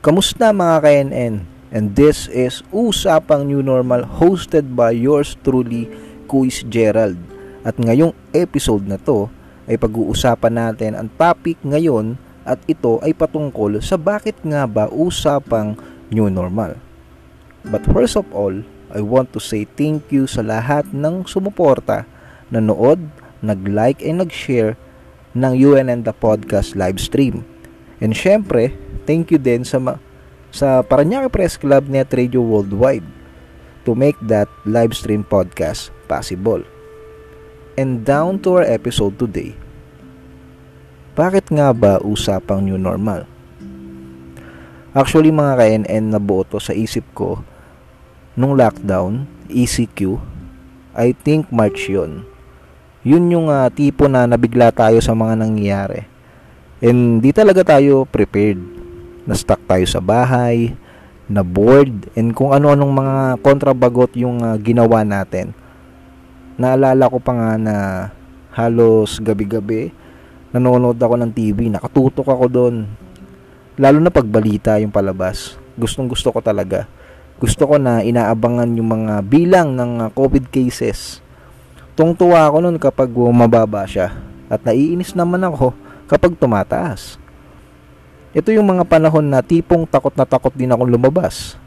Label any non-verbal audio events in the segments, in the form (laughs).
Kamusta mga KNN? And this is Usapang New Normal hosted by yours truly, Kuis Gerald. At ngayong episode na to ay pag-uusapan natin ang topic ngayon at ito ay patungkol sa bakit nga ba usapang new normal. But first of all, I want to say thank you sa lahat ng sumuporta, nanood, nag-like and nag-share ng UNN The Podcast live stream. And syempre, thank you din sa ma- sa Paranaque Press Club Net Radio Worldwide to make that live stream podcast possible. And down to our episode today. Bakit nga ba usapang new normal? Actually mga ka-NN nabuo to sa isip ko nung lockdown, ECQ, I think March yun. Yun yung uh, tipo na nabigla tayo sa mga nangyayari. And di talaga tayo prepared. Na-stuck tayo sa bahay, na bored, and kung ano-anong mga kontrabagot yung uh, ginawa natin. Naalala ko pa nga na halos gabi-gabi, nanonood ako ng TV, nakatutok ako doon. Lalo na pagbalita yung palabas. Gustong gusto ko talaga. Gusto ko na inaabangan yung mga bilang ng uh, COVID cases. Tungtuwa ako noon kapag mababa siya. At naiinis naman ako kapag tumataas. Ito yung mga panahon na tipong takot na takot din akong lumabas.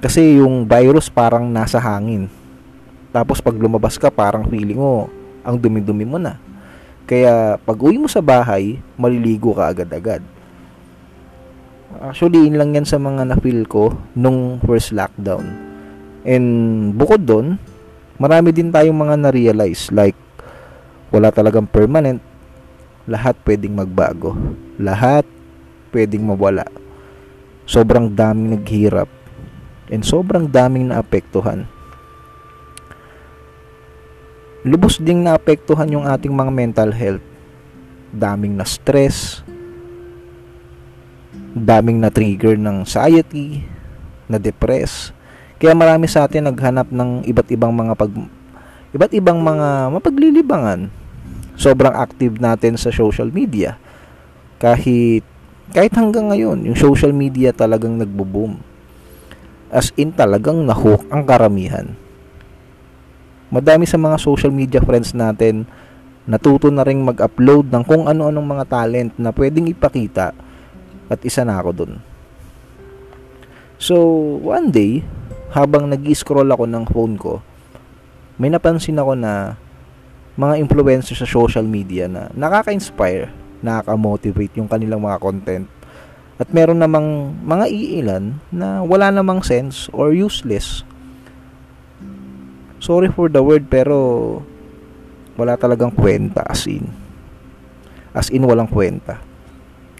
Kasi yung virus parang nasa hangin. Tapos pag lumabas ka parang feeling mo ang dumi-dumi mo na. Kaya pag uwi mo sa bahay, maliligo ka agad-agad. Actually, in lang yan sa mga na-feel ko nung first lockdown. And bukod doon, marami din tayong mga na-realize like wala talagang permanent. Lahat pwedeng magbago. Lahat pwedeng mawala. Sobrang daming naghirap and sobrang daming naapektuhan. Lubos ding naapektuhan yung ating mga mental health. Daming na stress, daming na trigger ng anxiety, na depress. Kaya marami sa atin naghanap ng iba't ibang mga pag iba't ibang mga mapaglilibangan. Sobrang active natin sa social media. Kahit kahit hanggang ngayon, yung social media talagang nagbo-boom. As in talagang nahook ang karamihan. Madami sa mga social media friends natin natuto na ring mag-upload ng kung ano-anong mga talent na pwedeng ipakita at isa na ako dun. So, one day, habang nag-scroll ako ng phone ko, may napansin ako na mga influencer sa social media na nakaka-inspire, nakaka-motivate yung kanilang mga content. At meron namang mga iilan na wala namang sense or useless. Sorry for the word pero wala talagang kwenta as in. As in walang kwenta.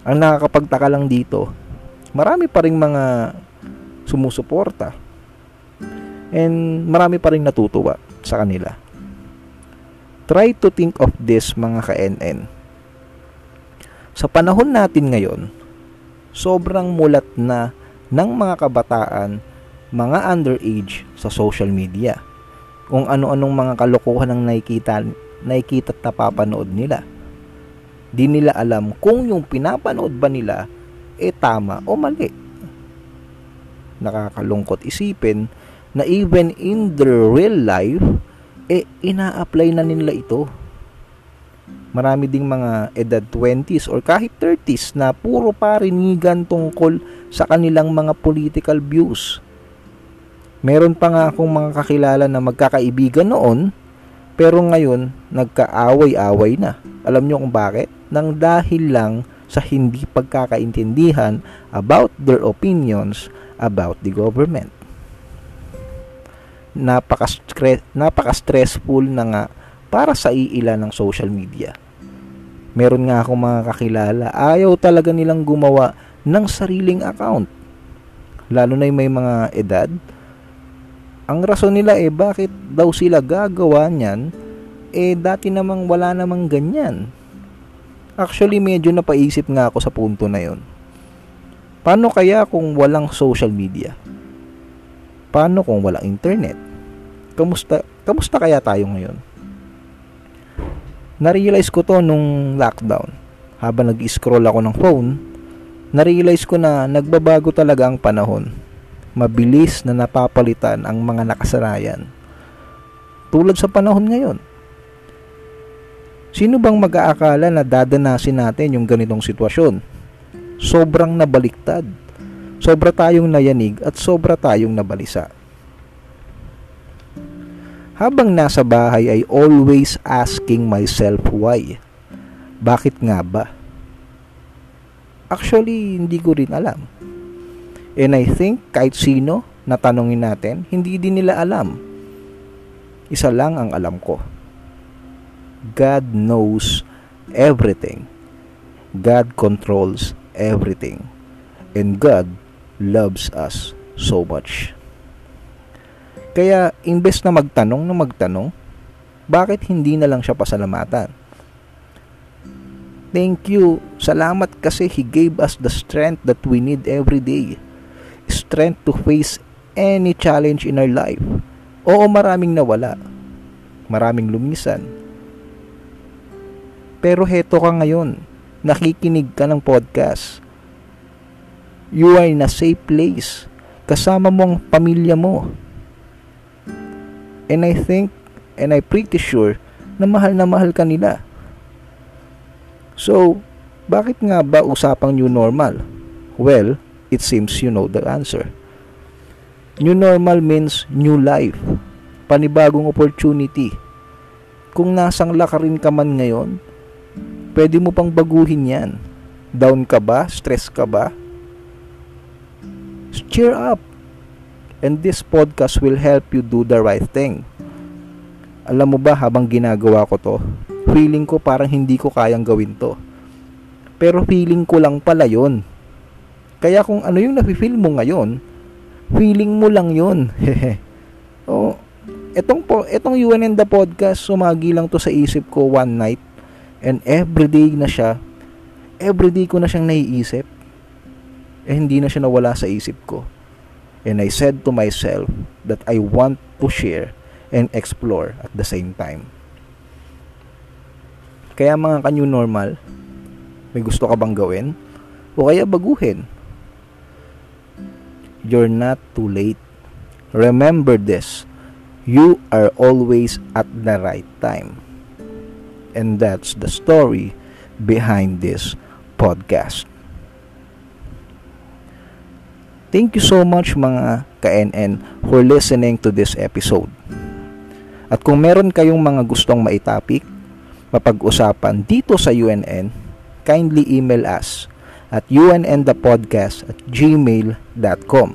Ang nakakapagtaka lang dito, marami pa ring mga sumusuporta. And marami pa ring natutuwa sa kanila. Try to think of this mga ka-NN. Sa panahon natin ngayon, sobrang mulat na ng mga kabataan, mga underage sa social media. Kung ano-anong mga kalokohan ang nakikita, nakikita at napapanood nila di nila alam kung yung pinapanood ba nila e eh, tama o mali. Nakakalungkot isipin na even in their real life, eh ina-apply na nila ito. Marami ding mga edad 20s or kahit 30s na puro parinigan tungkol sa kanilang mga political views. Meron pa nga akong mga kakilala na magkakaibigan noon pero ngayon nagkaaway-away na. Alam nyo kung bakit? nang dahil lang sa hindi pagkakaintindihan about their opinions about the government. Napaka-stress, napaka-stressful na nga para sa iila ng social media. Meron nga akong mga kakilala, ayaw talaga nilang gumawa ng sariling account. Lalo na yung may mga edad. Ang rason nila eh bakit daw sila gagawa niyan eh dati namang wala namang ganyan Actually, medyo napaisip nga ako sa punto na yon. Paano kaya kung walang social media? Paano kung walang internet? Kamusta, kamusta kaya tayo ngayon? Na-realize ko to nung lockdown. Habang nag-scroll ako ng phone, narealize ko na nagbabago talaga ang panahon. Mabilis na napapalitan ang mga nakasanayan. Tulad sa panahon ngayon. Sino bang mag-aakala na dadanasin natin yung ganitong sitwasyon? Sobrang nabaliktad. Sobra tayong nayanig at sobra tayong nabalisa. Habang nasa bahay ay always asking myself why. Bakit nga ba? Actually, hindi ko rin alam. And I think kahit sino na tanongin natin, hindi din nila alam. Isa lang ang alam ko. God knows everything. God controls everything. And God loves us so much. Kaya, imbes na magtanong na magtanong, bakit hindi na lang siya pasalamatan? Thank you. Salamat kasi He gave us the strength that we need every day. Strength to face any challenge in our life. Oo, maraming nawala. Maraming lumisan. Pero heto ka ngayon. Nakikinig ka ng podcast. You are in a safe place. Kasama mo ang pamilya mo. And I think, and I'm pretty sure, na mahal na mahal ka nila So, bakit nga ba usapang new normal? Well, it seems you know the answer. New normal means new life, panibagong opportunity. Kung nasang laka rin ka man ngayon, pwede mo pang baguhin yan. Down ka ba? Stress ka ba? Cheer up! And this podcast will help you do the right thing. Alam mo ba habang ginagawa ko to, feeling ko parang hindi ko kayang gawin to. Pero feeling ko lang pala yon. Kaya kung ano yung nafe-feel mo ngayon, feeling mo lang yon. (laughs) oh, etong po, etong UN and the podcast sumagi lang to sa isip ko one night and everyday na siya. Everyday ko na siyang naiisip. Eh hindi na siya nawala sa isip ko. And I said to myself that I want to share and explore at the same time. Kaya mga kanyo normal, may gusto ka bang gawin? O kaya baguhin? You're not too late. Remember this. You are always at the right time. And that's the story behind this podcast. Thank you so much mga ka-NN for listening to this episode. At kung meron kayong mga gustong maitapik, mapag-usapan dito sa UNN, kindly email us at unnthepodcast at gmail.com.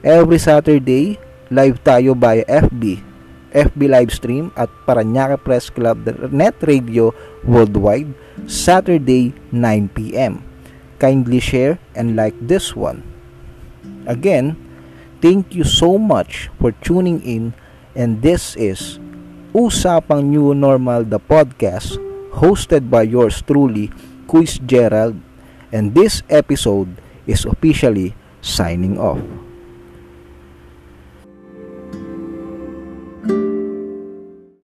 Every Saturday, live tayo via FB, FB live stream at Paranaque Press Club Net Radio Worldwide, Saturday 9pm. Kindly share and like this one. Again, thank you so much for tuning in and this is Usapang New Normal the podcast hosted by yours truly, Quiz Gerald, and this episode is officially signing off.